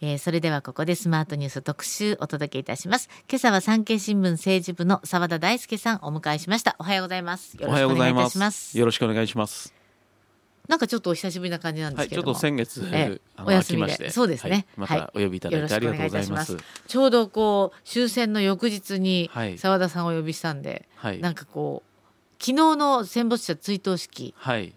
えー、それではここでスマートニュース特集お届けいたします。今朝は産経新聞政治部の澤田大輔さんお迎えしました。おはようございます。よろしくお願いいたします。よろしくお願いします。なんかちょっとお久しぶりな感じなんですけど、はい、ちょっと先月、えー、お休みで。そうですね、はい、またお呼びいただいて、ありがとうございます。ちょうどこう終戦の翌日に澤田さんをお呼びしたんで、はい、なんかこう昨日の戦没者追悼式、はい、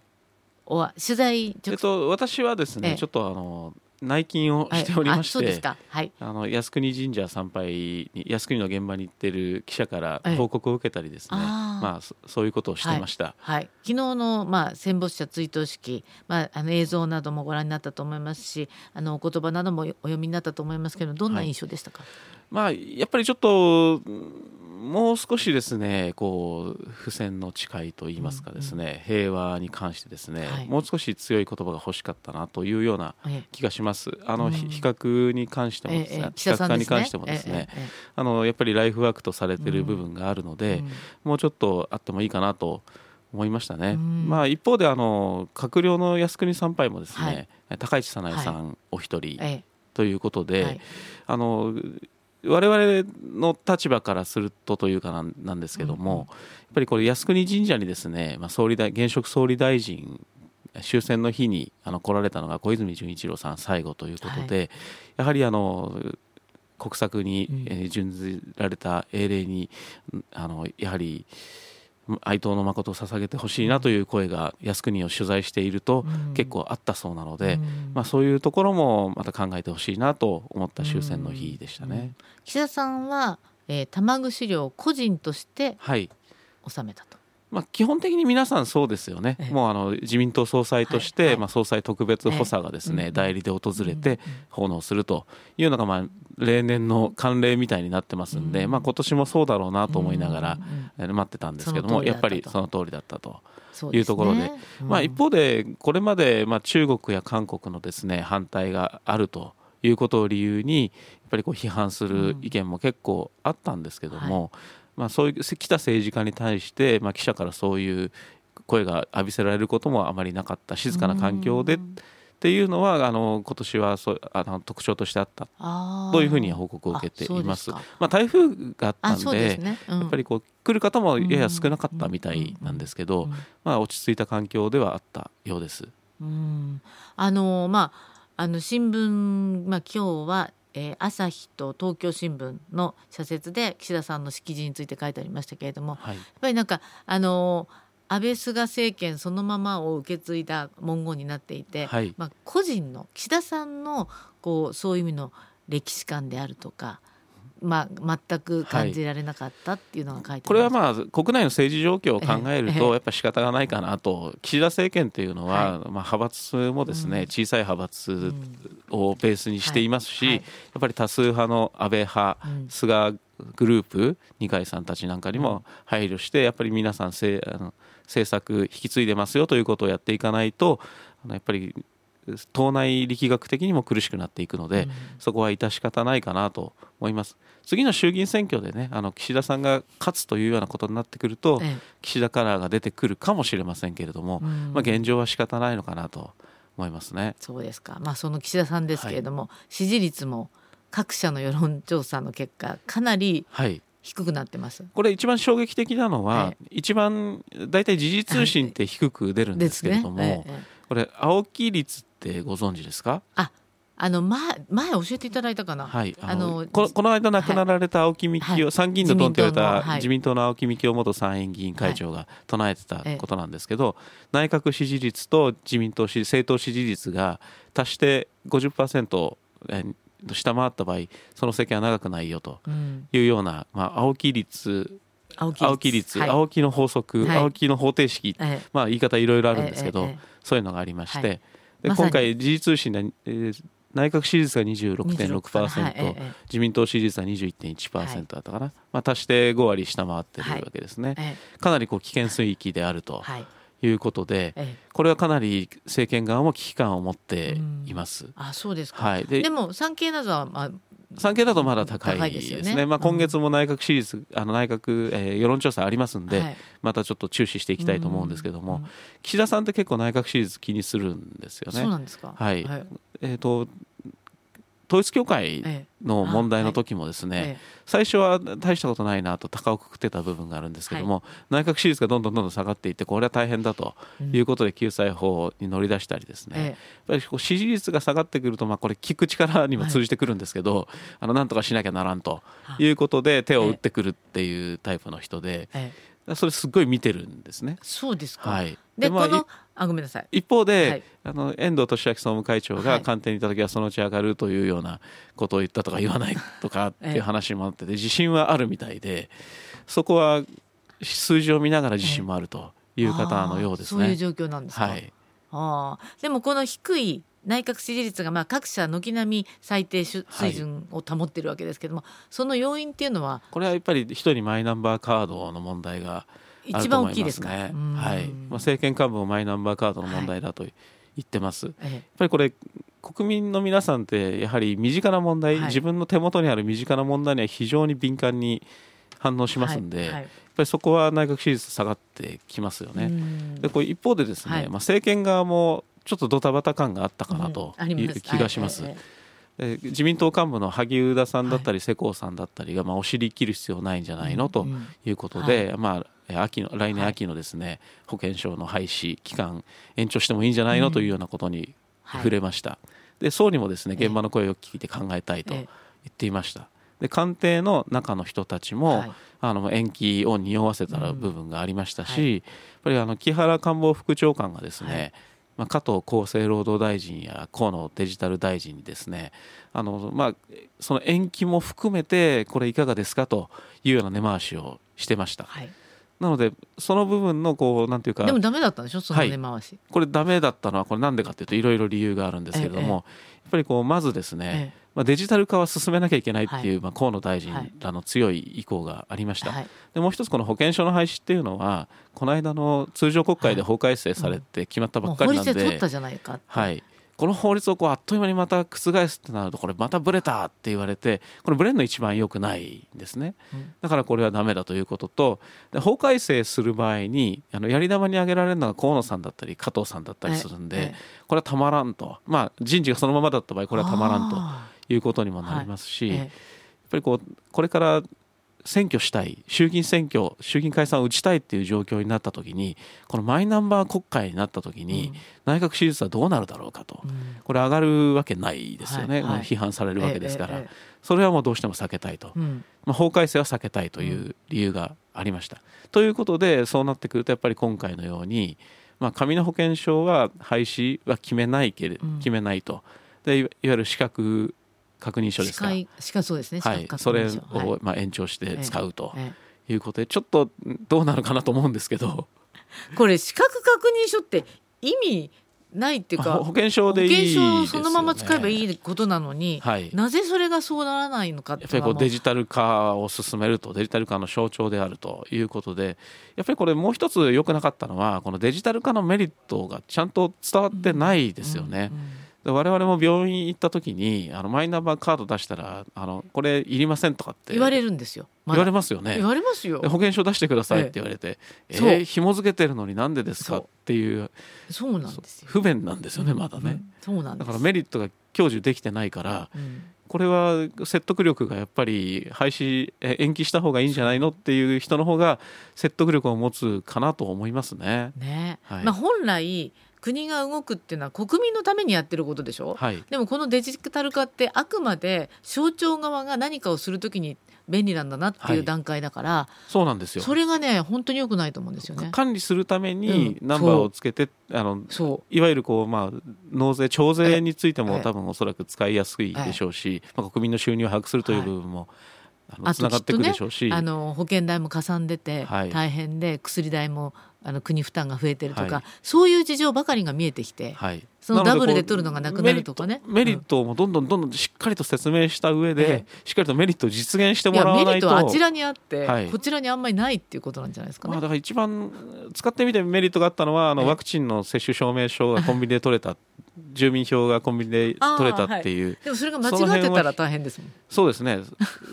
お取材えっと私はですね、えー、ちょっとあの内勤をしておりまして、はい、あの靖国神社参拝に靖国の現場に行っている記者から報告を受けたりですね、あまあそういうことをしてました。はい、はい、昨日のまあ戦没者追悼式、まああの映像などもご覧になったと思いますし、あのお言葉などもお読みになったと思いますけど、どんな印象でしたか？はい、まあやっぱりちょっともう少しですねこう不戦の誓いといいますかですね、うんうん、平和に関してですね、はい、もう少し強い言葉が欲しかったなというような気がします。あの、うん、比較に関してもですね、比較化に関してもですね、あのやっぱりライフワークとされている部分があるので、うん、もうちょっとあってもいいかなと思いましたね。まあ一方であの閣僚の靖国参拝もですね、はい、高市早苗さんお一人、ということで、はい、あの我々の立場からするとというかなんですけども、うん、やっぱりこれ靖国神社にですね、まあ、総理大現職総理大臣終戦の日にあの来られたのが小泉純一郎さん最後ということで、はい、やはりあの国策に準ずられた英霊にあのやはり哀悼の誠を捧げてほしいなという声が靖国を取材していると結構あったそうなので、まあ、そういうところもまた考えてほしいなと思った終戦の日でしたね。岸田さんは、えー、玉串料を個人として納めたと。まあ、基本的に皆さんそうですよね、もうあの自民党総裁として、はいまあ、総裁特別補佐がですね、代理で訪れて奉納するというのが、まあ、例年の慣例みたいになってますんで、まあ今年もそうだろうなと思いながら待ってたんですけども、やっぱりその通りだったと。いうところで、ねうん、まあ、一方でこれまでまあ中国や韓国のですね反対があるということを理由にやっぱりこう批判する意見も結構あったんですけども、はいまあ、そういう来た政治家に対して、まあ、記者からそういう声が浴びせられることもあまりなかった静かな環境でっていうのはあの今年はそうあの特徴としてあった。というふうに報告を受けています。まあ、台風があったんで、ね。うん、やっぱりこう来る方もやや少なかったみたいなんですけど、まあ、落ち着いた環境ではあったようです。うん、あのまああの新聞、まあ、今日はえー、朝日と東京新聞の社説で岸田さんの式辞について書いてありましたけれども、はい、やっぱりなんかあの安倍菅政権そのままを受け継いだ文言になっていて、はい、まあ、個人の岸田さんのこうそういう意味の歴史観であるとかまあ、全く感じられなかったっていうのが書いて、はい、これはまあ国内の政治状況を考えるとやっぱ仕方がないかなと。岸田政権というのは、まあ、派閥もですね、小さい派閥をベースにしていますし、やっぱり多数派の安倍派、菅グループ二階さんたちなんかにも配慮してやっぱり皆さんせあの政策引き継いでますよということをやっていかないとやっぱり党内力学的にも苦しくなっていくので、うん、そこは致し方ないかなと思います。次の衆議院選挙でねあの岸田さんが勝つというようなことになってくると、ええ、岸田カラーが出てくるかもしれませんけれども、うん、まあ、現状は仕方ないのかなと思いますね。そうですか、まあ、その岸田さんですけれども、はい、支持率も各社の世論調査の結果かなり、はい。低くなってます。これ一番衝撃的なのは、はい、一番大体時事通信って低く出るんですけれども、ねこれ青木率ってご存知ですか？ああの前前教えていただいたかな。はい。あのここの間亡くなられた青木幹雄、はい、参議院のドンと言われた自民党の青木幹雄元参院議員会長が唱えてたことなんですけど、内閣支持率と自民党支政党支持率が足して50%下回った場合その政権は長くないよというような、まあ、青木率青木率、はい、青木の法則、はい、青木の方程式、まあ、言い方いろいろあるんですけど、そういうのがありまして、で今回時事通信で、えー、内閣支持率が26.6%、はい、自民党支持率は21.1%だったかな、はい、まあ、足して5割下回ってるわけですね、はい、かなりこう危険水域であると。い。うことで、これはかなり政権側も危機感を持っています。あ、そうですか。はい。で、でも産経などはまあ産経だとまだ高いですね。すねまあ、今月も内閣支持率、あの内閣、えー、世論調査ありますんで、はい、またちょっと注視していきたいと思うんですけども、うんうん、岸田さんって結構内閣支持率気にするんですよね。そうなんですか。はい。はい、えっ、ー、と統一教会の問題の時もですね、最初は大したことないなと高をくくってた部分があるんですけども、内閣支持率がどんどんどんどん下がっていってこれは大変だということで救済法に乗り出したりですね、やっぱりこう支持率が下がってくるとまあこれ聞く力にも通じてくるんですけど、あのなんとかしなきゃならんとい。うことで手を打ってくるっていうタイプの人で。それすごい見てるんですね。そうですか。はい。で、まあ、このあごめんなさい。一方で、はい、あの遠藤利明総務会長が官邸にいた時はそのうち上がるというようなことを言ったとか言わないとかっていう話もあってて自信はあるみたいで、そこは数字を見ながら自信もあるという方のようですね。そういう状況なんですか。はい。ああ、でもこの低い内閣支持率がまあ各社軒並み最低水準を保っているわけですけども、はい、その要因っていうのは？これはやっぱり一人マイナンバーカードの問題が一番大きいですか、はい、まあ、政権幹部もマイナンバーカードの問題だと言ってます、はい、やっぱりこれ国民の皆さんってやはり身近な問題、はい、自分の手元にある身近な問題には非常に敏感に反応しますんで、やっぱりそこは内閣支持率下がってきますよね。でこれ一方でですね、まあ、政権側もちょっとドタバタ感があったかなという気がします。自民党幹部の萩生田さんだったり、世耕さんだったりが、まあ、押しり切る必要ないんじゃないの、ということで、まあ、秋の来年秋のですね、保険証の廃止期間延長してもいいんじゃないの、というようなことに触れました。で総理もですね現場の声を聞いて考えたいと言っていました。で官邸の中の人たちも、はい、あの延期を匂わせた部分がありましたし、やっぱりあの木原官房副長官がですね、はいまあ、加藤厚生労働大臣や河野デジタル大臣にですねあの、まあ、その延期も含めてこれいかがですかというような根回しをしてました。はい。なのでその部分のこうなんていうかでもダメだったんでしょ？その根回し、はい、これダメだったのはこれなんでかっていうといろいろ理由があるんですけれども、ええ、やっぱりこうまずですね、えまあ、デジタル化は進めなきゃいけないっていう、はい、まあ、河野大臣らの強い意向がありました、はい、でもう一つこの保険証の廃止っていうのはこの間の通常国会で法改正されて決まったばっかりなんで、はい、この法律をこうあっという間にまた覆すってなるとこれまたブレたって言われてこれブレるの一番良くないんですね、だからこれはダメだということとで法改正する場合にあのやり玉に挙げられるのが河野さんだったり加藤さんだったりするんで、これはたまらんと。まあ人事がそのままだった場合これはたまらんということにもなりますし、やっぱりこうこれから選挙したい衆議院選挙衆議院解散を打ちたいっていう状況になった時にこのマイナンバー国会になった時に、内閣支持率はどうなるだろうかと、うん、これ上がるわけないですよね、はい。はい、批判されるわけですから、それはもうどうしても避けたいと、うん、まあ、法改正は避けたいという理由がありました。ということでそうなってくるとやっぱり今回のように、まあ、紙の保険証は廃止は決めないけれ、うん、決めないと。でいわゆる資格確認書ですか？しかそうですね、はい、それを、まあ、延長して使うということで、ちょっとどうなるかなと思うんですけど。これ資格確認書って意味ないっていうか保険証でいい、ね、保険証をそのまま使えばいいことなのに、はい、なぜそれがそうならないのかやっぱりこうデジタル化を進めるとデジタル化の象徴であるということでやっぱりこれもう一つ良くなかったのはこのデジタル化のメリットがちゃんと伝わってないですよね。うんうんうん我々も病院行った時にあのマイナンバーカード出したらあのこれいりませんとかって言われるんですよ、ま、言われますよね。言われますよ。保険証出してくださいって言われてえー、えー、紐付けてるのになんでですかっていうそうなんですよ。不便なんですよねまだね、うん、そうなんだからメリットが享受できてないから、うん、これは説得力がやっぱり廃止延期した方がいいんじゃないの？っていう人の方が説得力を持つかなと思いますね。ね、はい、まあ本来国が動くっていうのは国民のためにやってることでしょ、はい、でもこのデジタル化ってあくまで省庁側が何かをするときに便利なんだなっていう段階だから、はい、そうなんですよ。それがね本当によくないと思うんですよね。管理するためにナンバーをつけて、うん、あのいわゆるこう、まあ、納税徴税についても多分おそらく使いやすいでしょうし、まあ、国民の収入を把握するという部分も、あときっとねあの保険代もかさんでて大変で、薬代もあの国負担が増えてるとか、はい、そういう事情ばかりが見えてきて、はい、そのダブルで取るのがなくなるとかね。メリットもどんどんどんどんしっかりと説明した上で、しっかりとメリットを実現してもらわないと。メリットはあちらにあって、はい、こちらにあんまりないっていうことなんじゃないですかね、まあ、だから一番使ってみてメリットがあったのはあのワクチンの接種証明書がコンビニで取れた住民票がコンビニで取れたっていう、はい、でもそれが間違ってたら大変ですもん。そうですね。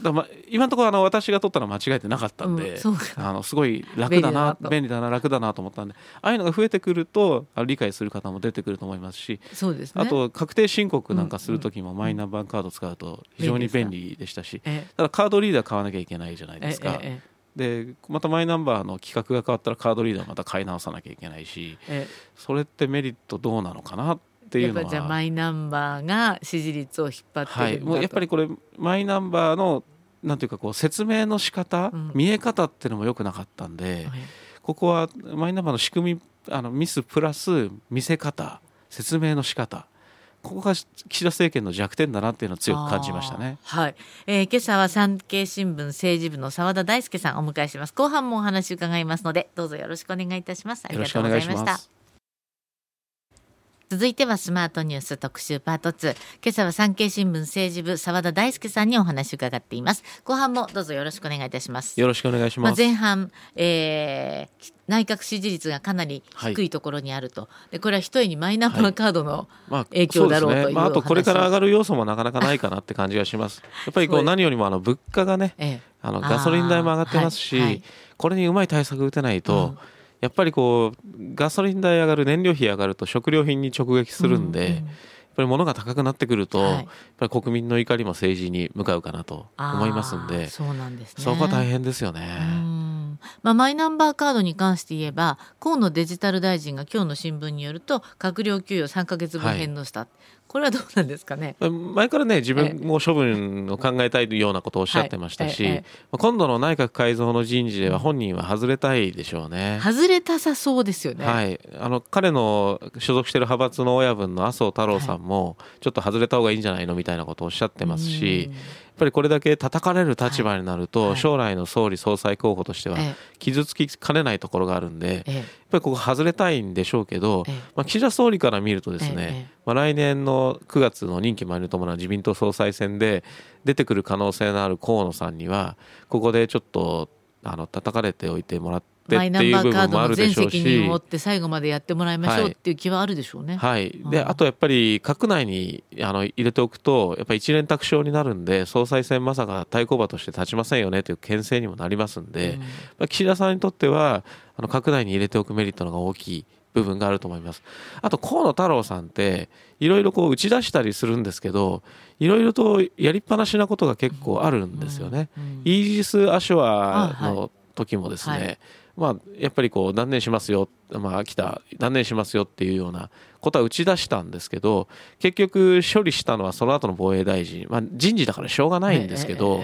だま今のところあの私が取ったのは間違えてなかったんで、うん、あのすごい楽だな便利だな楽だなと思ったんでああいうのが増えてくると理解する方も出てくると思いますますしそうです、ね、あと確定申告なんかする時もマイナンバーカード使うと非常に便利でしたし、ただカードリーダー買わなきゃいけないじゃないですか。でまたマイナンバーの規格が変わったらカードリーダーまた買い直さなきゃいけないしそれってメリットどうなのかなっていうのは。じゃあマイナンバーが支持率を引っ張ってはい、もうやっぱりこれマイナンバーのなんていうかこう説明の仕方、うん、見え方っていうのもよくなかったんで、はい、ここはマイナンバーの仕組みあのミスプラス見せ方説明の仕方ここが岸田政権の弱点だなっていうのを強く感じましたね。はい、えー、今朝は産経新聞政治部の澤田大輔さんお迎えします。後半もお話伺いますのでどうぞよろしくお願いいたします。ありがとうございました。続いてはスマートニュース特集パート2今朝は産経新聞政治部澤田大輔さんにお話を伺っています。後半もどうぞよろしくお願いいたします。よろしくお願いします、まあ、前半、えー、内閣支持率がかなり低いところにあると、はい、でこれは一重にマイナンバーカードの影響だろうという、まあ、あとこれから上がる要素もなかなかないかなって感じがします。やっぱりこう何よりもあの物価がね、ええ、あのガソリン代も上がってますし、はいはい、これにうまい対策打てないと、うんやっぱりこうガソリン代上がる燃料費上がると食料品に直撃するんで、うんうん、やっぱり物が高くなってくると、はい、やっぱり国民の怒りも政治に向かうかなと思いますんでそうなんです、ね、そこは大変ですよね。まあ、マイナンバーカードに関して言えば河野デジタル大臣が今日の新聞によると閣僚給与3か月分返納した、はい、これはどうなんですかね？前からね自分も処分を考えたいようなことをおっしゃってましたし、はい、今度の内閣改造の人事では本人は外れたいでしょうね。外れたさそうですよね。はい、あの彼の所属している派閥の親分の麻生太郎さんも、ちょっと外れた方がいいんじゃないのみたいなことをおっしゃってますし。ぱりこれだけ叩かれる立場になると、将来の総理総裁候補としては傷つきかねないところがあるんで、やっぱりここ外れたいんでしょうけど、まあ、岸田総理から見るとですね、まあ、来年の9月の任期満了に伴う自民党総裁選で出てくる可能性のある河野さんにはここでちょっとあの叩かれておいてもらってマイナンバーカードの全責任を負って最後までやってもらいましょうっていう気はあるでしょうね。はい、であとやっぱり閣内にあの入れておくとやっぱり一連卓勝になるんで総裁選まさか対抗馬として立ちませんよねという牽制にもなりますんで、うん、まあ、岸田さんにとってはあの閣内に入れておくメリットのが大きい。部分があると思います。あと河野太郎さんっていろいろこう打ち出したりするんですけどいろいろとやりっぱなしなことが結構あるんですよね。イージス・アショアの時もですね、はい。まあ、やっぱりこう断念しますよ、まあ、秋田断念しますよっていうようなことは打ち出したんですけど結局処理したのはその後の防衛大臣、まあ、人事だからしょうがないんですけど、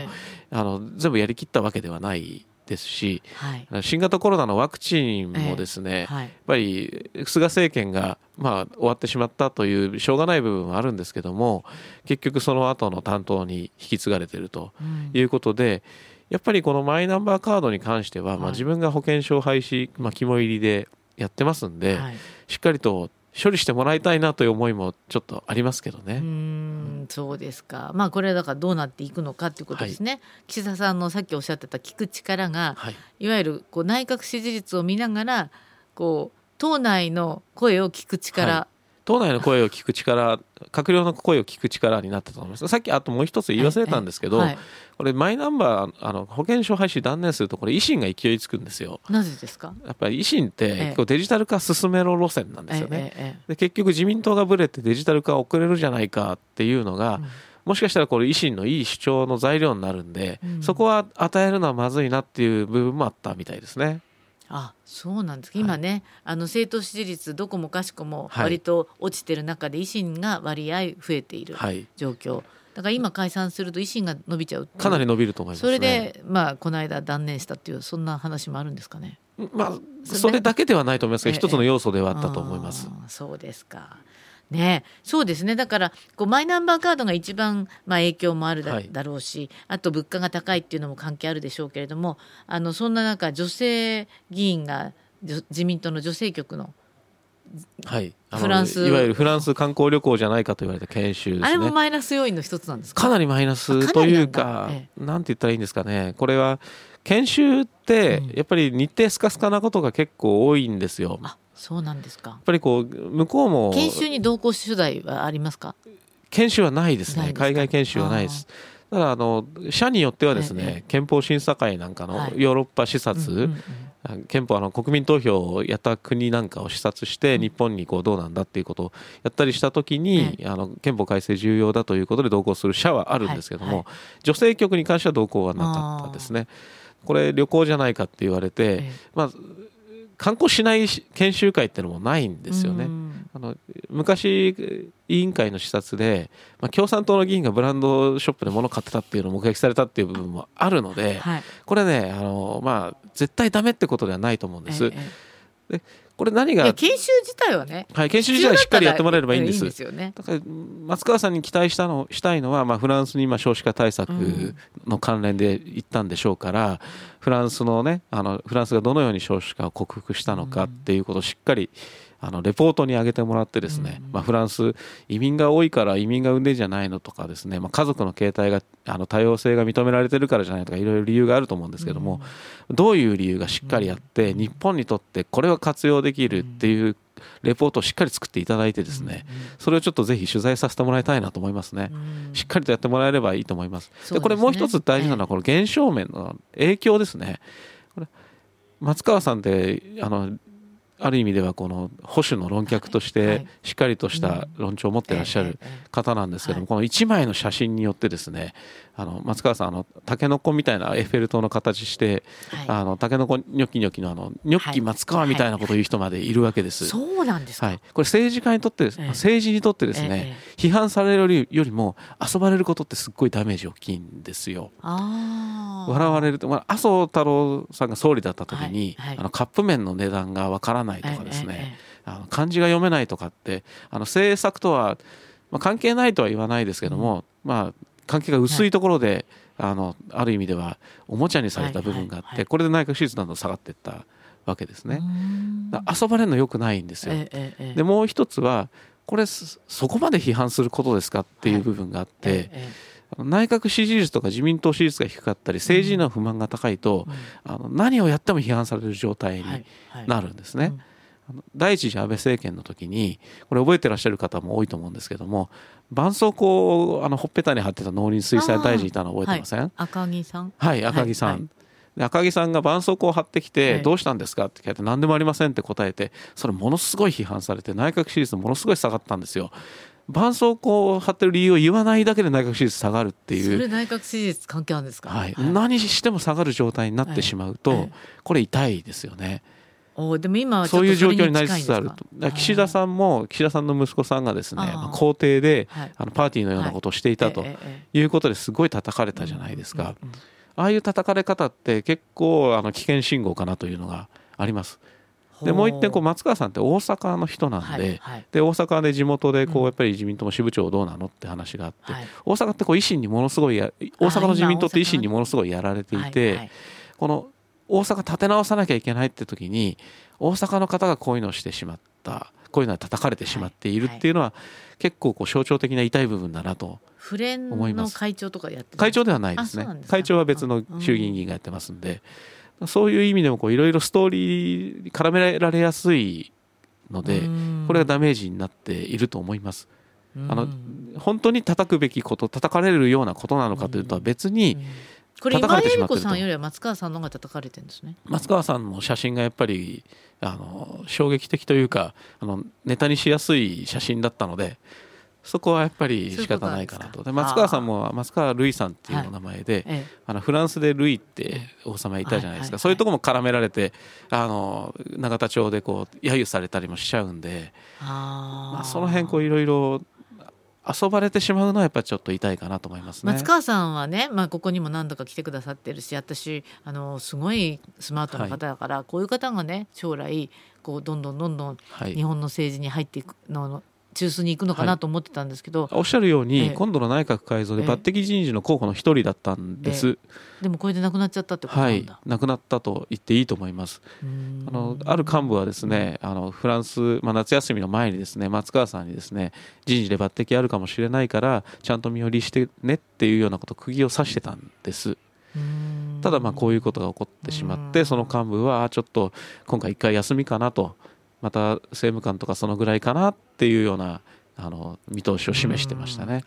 あの全部やりきったわけではないですし、はい、新型コロナのワクチンもですね、はい、やっぱり菅政権がまあ終わってしまったというしょうがない部分はあるんですけども結局その後の担当に引き継がれているということで。うんやっぱりこのマイナンバーカードに関しては、まあ、自分が保険証廃止、まあ、肝入りでやってますんで、はい、しっかりと処理してもらいたいなという思いもちょっとありますけどね。うんそうですか。まあこれだからどうなっていくのかということですね。はい、岸田さんのさっきおっしゃってた聞く力が、はい、いわゆるこう内閣支持率を見ながらこう党内の声を聞く力、党内の声を聞く力閣僚の声を聞く力になったと思います。さっきあともう一つ言い忘れたんですけど、はい、これマイナンバーあの保険証廃止断念するとこれ維新が勢いつくんですよ。なぜですか？やっぱり維新ってデジタル化進めろ路線なんですよね、で結局自民党がぶれてデジタル化遅れるじゃないかっていうのが、うん。もしかしたらこれ維新のいい主張の材料になるんで、うん、そこは与えるのはまずいなっていう部分もあったみたいですね。あそうなんですか、今ね、あの政党支持率どこもかしこも割と落ちてる中で維新が割合増えている状況、はい、だから今解散すると維新が伸びちゃう。かなり伸びると思います、ね、それでまあこの間断念したっていうそんな話もあるんですかね。まあそれだけではないと思いますが一つの要素ではあったと思います。そうですかね、そうですね。だからこうマイナンバーカードが一番、まあ、影響もあるだはい、だろうしあと物価が高いっていうのも関係あるでしょうけれどもあのそんな中女性議員が自民党の女性局のはい、フランスいわゆるフランス観光旅行じゃないかと言われた研修、ね、あれもマイナス要因の一つなんですか？かなりマイナスというか、ええ、なんて言ったらいいんですかね。これは研修ってやっぱり日程スカスカなことが結構多いんですよ。あそうなんですか。やっぱりこう向こうも研修に同行取材はありますか？研修はないですね。海外研修はないです。ただあの社によってはですね、憲法審査会なんかのヨーロッパ視察、憲法あの国民投票をやった国なんかを視察して日本にこうどうなんだっていうことをやったりした時に、あの憲法改正重要だということで同行する社はあるんですけども、女性局に関しては同行はなかったですね。これ旅行じゃないかって言われて、まあ観光しない研修会っていうのもないんですよね。あの昔委員会の視察で、まあ、共産党の議員がブランドショップで物を買ってたっていうのを目撃されたっていう部分もあるので、はい、これねあの、まあ、絶対ダメってことではないと思うんです。ええ、でこれ何が研修自体はね、はい、研修自体しっかりやってもらえればいいんです。いいね、だから松川さんに期待したのしたいのは、まあ、フランスに今少子化対策の関連で行ったんでしょうから、うん、フランスのねあのフランスがどのように少子化を克服したのかっていうことをしっかり、うんあのレポートに挙げてもらってですね、まあ、フランス移民が多いから移民が産んでんじゃないのとかですね、まあ、家族の形態があの多様性が認められてるからじゃないとかいろいろ理由があると思うんですけども、どういう理由がしっかりあって日本にとってこれは活用できるっていうレポートをしっかり作っていただいてですね、それをちょっとぜひ取材させてもらいたいなと思います。ね、しっかりとやってもらえればいいと思います。でこれもう一つ大事なのはこの減少面の影響ですね。これ松川さんってあのある意味ではこの保守の論客としてしっかりとした論調を持ってらっしゃる方なんですけどもこの1枚の写真によってですねあの松川さんあのタケノコみたいなエッフェル塔の形して、はい、あのタケノコニョキニョキのあのニョッキ松川みたいなことを言う人までいるわけです。そうなんですはい、これ政治家にとって、政治にとってですね、批判されるよりも遊ばれることってすっごいダメージ大きいんですよ。笑われると、まあ、麻生太郎さんが総理だった時に、あのカップ麺の値段がわからないとかですね、あの漢字が読めないとかってあの政策とは、まあ、関係ないとは言わないですけども、うん、まあ関係が薄いところで、はい、あのある意味ではおもちゃにされた部分があって、これで内閣支持率など下がっていったわけですね。遊ばれるのよくないんですよ。でもう一つはこれそこまで批判することですかっていう部分があって、内閣支持率とか自民党支持率が低かったり政治への不満が高いと、うん、あの何をやっても批判される状態になるんですね。第一次安倍政権の時にこれ覚えてらっしゃる方も多いと思うんですけども絆創膏をあのほっぺたに貼ってた農林水産大臣いたの覚えてません、はい、赤木さん？はい赤木さん、はいはい、赤木さんが絆創膏を貼ってきて、どうしたんですか？って聞いて何でもありませんって答えてそれものすごい批判されて内閣支持率ものすごい下がったんですよ。絆創膏を貼ってる理由を言わないだけで内閣支持率下がるっていう。それ内閣支持率関係あるんですか、はい、何しても下がる状態になってしまうと、これ痛いですよね。おでも今そういう状況になりつつあると。岸田さんも岸田さんの息子さんがですね公邸で、はい、あのパーティーのようなことをしていたとい。うことですごい叩かれたじゃないですか、ああいう叩かれ方って結構あの危険信号かなというのがあります。でもう一点こう松川さんって大阪の人なんでで大阪で地元でこうやっぱり自民党も支部長どうなのって話があって、大阪ってこう維新にものすごい大阪の自民党って維新にものすごいやられていて、この大阪立て直さなきゃいけないって時に大阪の方がこういうのをしてしまったこういうのは叩かれてしまっているっていうのは、結構こう象徴的な痛い部分だなと思います。会長とかやって会長ではないですね。会長は別の衆議院議員がやってますんで、うん、そういう意味でもいろいろストーリーに絡められやすいのでこれがダメージになっていると思います。あの本当に叩くべきこと叩かれるようなことなのかというとは別に、これ今江子さんよりは松川さんの方が叩かれてるんですね。松川さんの写真がやっぱりあの衝撃的というかあのネタにしやすい写真だったのでそこはやっぱり仕方ないかなと。で松川さんも松川るいさんっていうお名前で、はい、あのフランスでルイって王様いたじゃないですか、そういうとこも絡められてあの永田町でこう揶揄されたりもしちゃうんでまあ、その辺こういろいろ遊ばれてしまうのはやっぱりちょっと痛いかなと思いますね。松川さんはね、まあ、ここにも何度か来てくださってるし私あのすごいスマートな方だから、はい、こういう方がね将来こうどんどんどんどん日本の政治に入っていくの中枢に行くのかなと思ってたんですけど、はい、おっしゃるように、え今度の内閣改造で抜擢人事の候補の一人だったんです、え、でもこれで亡くなっちゃったってことなんだ、はい、亡くなったと言っていいと思います。あのある幹部はですねあのフランス、まあ、夏休みの前にですね松川さんにですね人事で抜擢あるかもしれないからちゃんと身を利してねっていうようなこと釘を刺してたんです。ただまあこういうことが起こってしまってその幹部はちょっと今回一回休みかなとまた政務官とかそのぐらいかなっていうようなあの見通しを示してましたね。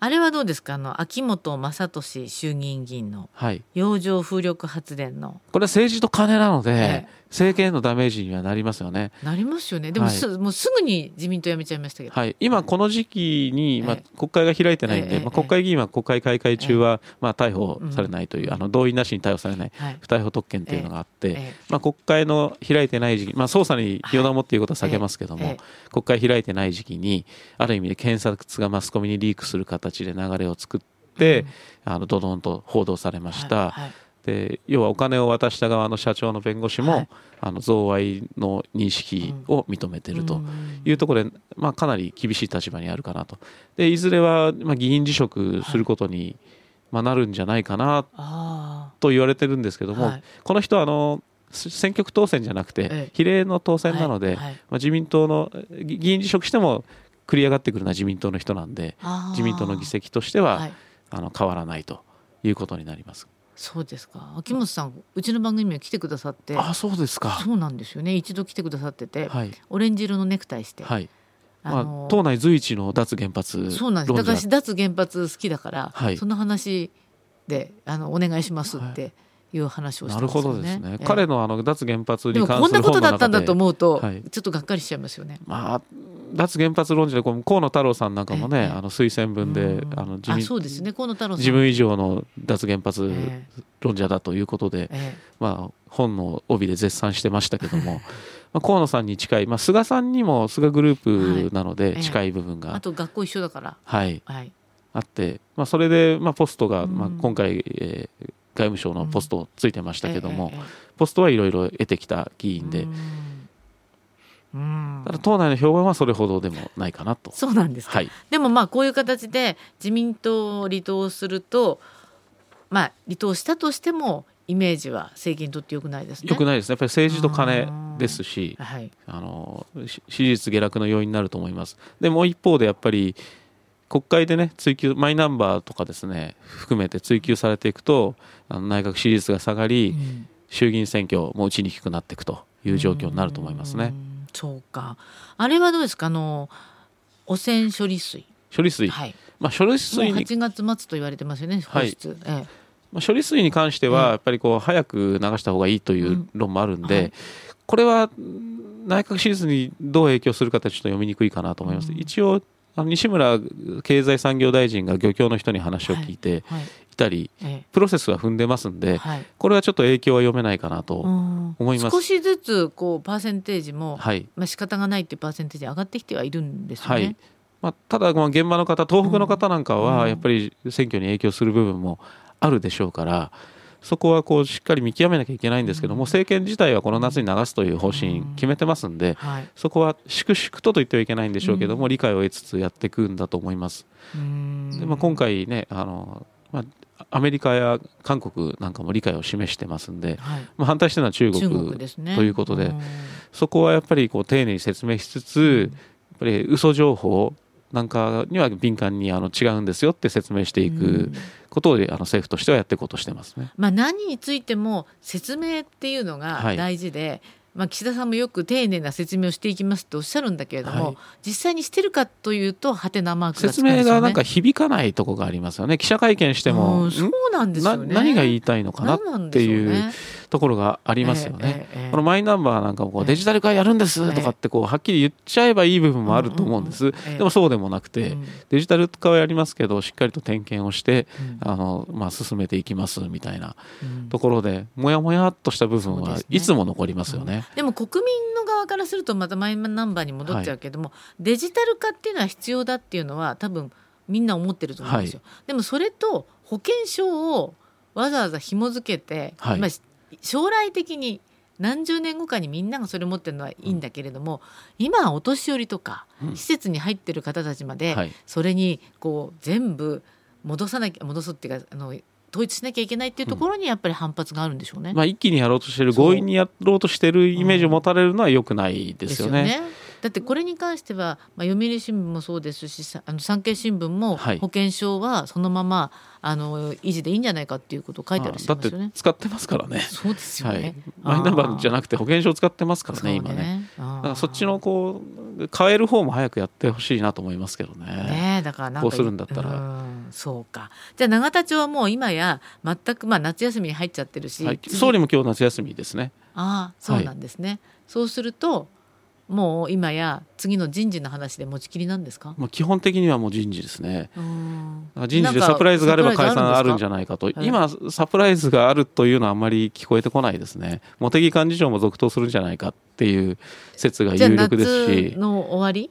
あれはどうですか？あの秋元正俊衆議院議員の洋上風力発電の、これは政治と金なので、ええ。政権へのダメージにはなりますよね。なりますよね。でもす、はい、もうすぐに自民党辞めちゃいましたけど。はい。今この時期に、まあ、国会が開いてないんで、ええ、まあ、国会議員は国会開会中は、まあ、逮捕されないという、あの同意なしに逮捕されない、不逮捕特権っていうのがあって、まあ、国会の開いてない時期、まあ、捜査に予断を持っていうことは避けますけども、国会開いてない時期に、ある意味で検察がマスコミにリークする形で流れを作って、うん、あのドドンと報道されました。はいはい。で要はお金を渡した側の社長の弁護士も、はい、あの贈賄の認識を認めているというところで、まあ、かなり厳しい立場にあるかなと。でいずれは、まあ、議員辞職することに、はい、まあ、なるんじゃないかなと言われてるんですけども、はい、この人はあの選挙区当選じゃなくて比例の当選なので、まあ、自民党の議員辞職しても繰り上がってくるのは自民党の人なんで自民党の議席としては、あの変わらないということになります。そうですか。秋元さんうちの番組に来てくださってあそうですか。そうなんですよね。一度来てくださってて、はい、オレンジ色のネクタイして、はい。まあ、党内随一の脱原発そうなんです。だから脱原発好きだから、はい、その話であのお願いしますって、はい。いう話をしてね。なるほどですね。彼のあの脱原発に関するこんなことだったんだと思うと、はい、ちょっとがっかりしちゃいますよね。まあ脱原発論者でこの河野太郎さんなんかもね、あの推薦文で、あの自民そうですね。河野太郎自分以上の脱原発論者だということで、まあ本の帯で絶賛してましたけども。まあ、河野さんに近い、まあ、菅さんにも菅グループなので近い部分が、あと学校一緒だから。はい、はい、あって、まあ、それで、まあ、ポストが、まあ、今回、えー、外務省のポストついてましたけども、ポストはいろいろ得てきた議員で。ただ党内の評判はそれほどでもないかなと。そうなんですはい、でもまあこういう形で自民党を離党すると、まあ、離党したとしてもイメージは政権にとってよくないですね。よくないですね。やっぱり政治と金ですし、はい、あの支持率下落の要因になると思います。でもう一方でやっぱり国会でね追及マイナンバーとかですね含めて追及されていくとあの内閣支持率が下がり、うん、衆議院選挙も打ちにくくなっていくという状況になると思いますね。そうか。あれはどうですか？あの汚染処理水。処理水、はい、まあ処理水に8月末と言われてますよね放出、はいええ。まあ、処理水に関してはやっぱりこう早く流した方がいいという論もあるんで、うんはい、これは内閣支持率にどう影響するかってちょっと読みにくいかなと思います。うん、一応あの西村経済産業大臣が漁協の人に話を聞いてい。たり、プロセスは踏んでますんで、はい、これはちょっと影響は読めないかなと思います。少しずつこうパーセンテージも、はい。まあ仕方がないっていうパーセンテージ上がってきてはいるんですよね。はい。まあ、ただ現場の方東北の方なんかはやっぱり選挙に影響する部分もあるでしょうから。そこはこうしっかり見極めなきゃいけないんですけども、政権自体はこの夏に流すという方針決めてますんで、そこは粛々とと言ってはいけないんでしょうけども、理解を得つつやっていくんだと思います。でまあ、今回ねあの、まあ、アメリカや韓国なんかも理解を示してますんで、はい、まあ、反対してるのは中国ということで、そこはやっぱりこう丁寧に説明しつつ、やっぱり嘘情報なんかには敏感にあの違うんですよって説明していくことをあの政府としてはやっていこうとしてますね。まあ、何についても説明っていうのが大事で、はいまあ、岸田さんもよく丁寧な説明をしていきますとおっしゃるんだけれども、はい、実際にしてるかというとはてなマークが、ね、説明がなんか響かないとこがありますよね。記者会見しても、そうなんですよね。何が言いたいのかなっていうところがありますよね。このマイナンバーなんかもこうデジタル化やるんですとかってこうはっきり言っちゃえばいい部分もあると思うんです。でもそうでもなくて、デジタル化はやりますけどしっかりと点検をして、あのまあ進めていきますみたいなところで、もやもやっとした部分はいつも残りますよね。でも国民の側からするとまたマイナンバーに戻っちゃうけども、はい、デジタル化っていうのは必要だっていうのは多分みんな思ってると思うんですよ。はい、でもそれと保険証をわざわざ紐付けて、はい、まあ、将来的に何十年後かにみんながそれ持ってるのはいいんだけれども、うん、今お年寄りとか施設に入ってる方たちまでそれにこう全部戻さなきゃ戻すっていうかあの統一しなきゃいけないっていうところにやっぱり反発があるんでしょうね。まあ、一気にやろうとしてる強引にやろうとしてるイメージを持たれるのはよくないですよね。だってこれに関しては、まあ、読売新聞もそうですしあの産経新聞も保険証はそのまま、あの維持でいいんじゃないかっていうことを書いてあるだって使ってますからね。そうですよね。はい、マイナンバーじゃなくて保険証使ってますからね、今ね。だからそっちのこう変える方も早くやってほしいなと思いますけどね。ねね、だからこうするんだったら、うそうか。じゃあ永田町はもう今や全くまあ夏休みに入っちゃってるし、はい、総理も今日夏休みですね。ああそうなんですね、はい、そうするともう今や次の人事の話で持ちきりなんですか、まあ、基本的にはもう人事ですね。人事でサプライズがあれば解散あるんじゃないかと。今サプライズがあるというのはあんまり聞こえてこないですね。茂木幹事長も続投するんじゃないかっていう説が有力ですし。の終わり？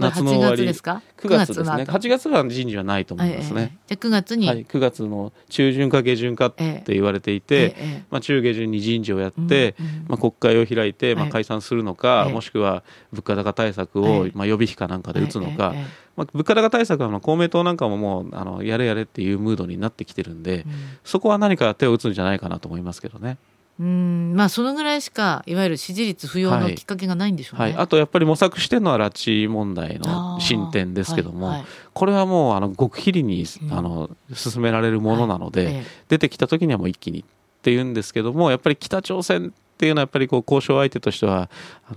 夏の終わり。ですか？9月ですね。8月は人事はないと思いますね、じゃあ9月に、はい、9月の中旬か下旬かって言われていて、まあ、中下旬に人事をやって、まあ、国会を開いて、まあ、解散するのか、もしくは物価高対策を、まあ、予備費かなんかで打つのか、まあ、物価高対策は公明党なんかももうあのやれやれっていうムードになってきてるんで、そこは何か手を打つんじゃないかなと思いますけどね。うん。まあそのぐらいしかいわゆる支持率不要のきっかけがないんでしょうね、はい。はい、あとやっぱり模索してるのは拉致問題の進展ですけども、はい。はい、これはもうあの極秘裏に、あの進められるものなので、はい、出てきた時にはもう一気にっていうんですけどもやっぱり北朝鮮っていうのはやっぱりこう交渉相手としては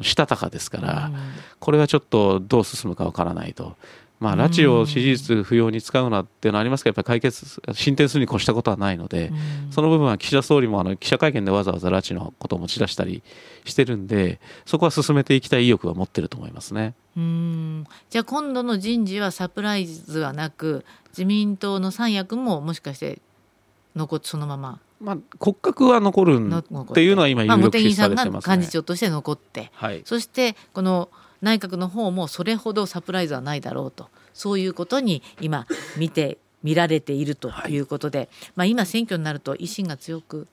したたかですから、これはちょっとどう進むかわからないと。まあ、拉致を支持率不要に使うなっていうのはありますけど、やっぱり解決、進展するに越したことはないので、その部分は岸田総理もあの記者会見でわざわざ拉致のことを持ち出したりしてるんで、そこは進めていきたい意欲は持ってると思いますね。うん。じゃあ今度の人事はサプライズはなく、自民党の三役ももしかして残そのまま。まあ、骨格は残るっていうのは今有力視されてますね、まあ、幹事長として残って、はい、そしてこの内閣の方もそれほどサプライズはないだろうとそういうことに今見て見られているということで、はい、まあ、今選挙になると維新が強くっ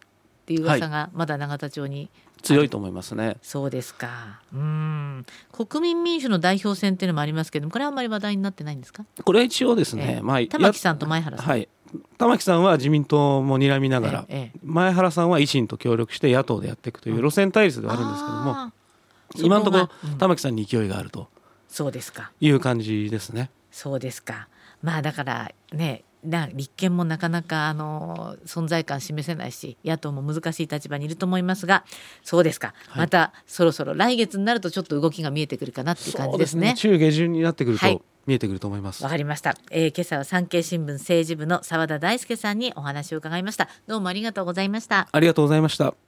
ていう噂がまだ永田町に、強いと思いますね。そうですか。うん。国民民主の代表選っていうのもありますけども、これはあんまり話題になってないんですか？これは一応ですね、えー、まあ玉木さんと前原さん。はい。玉木さんは自民党も睨みながら、えー、前原さんは維新と協力して野党でやっていくという路線対立ではあるんですけども、今のところ玉木さんに勢いがあると。そうですか。いう感じですね。そうですか。まあだからねな立憲もなかなかあの存在感示せないし野党も難しい立場にいると思いますがそうですか、はい、またそろそろ来月になるとちょっと動きが見えてくるかなっていう感じですね。すね。中下旬になってくると、はい、見えてくると思います。わかりました、えー、今朝は産経新聞政治部の澤田大輔さんにお話を伺いました。どうもありがとうございました。ありがとうございました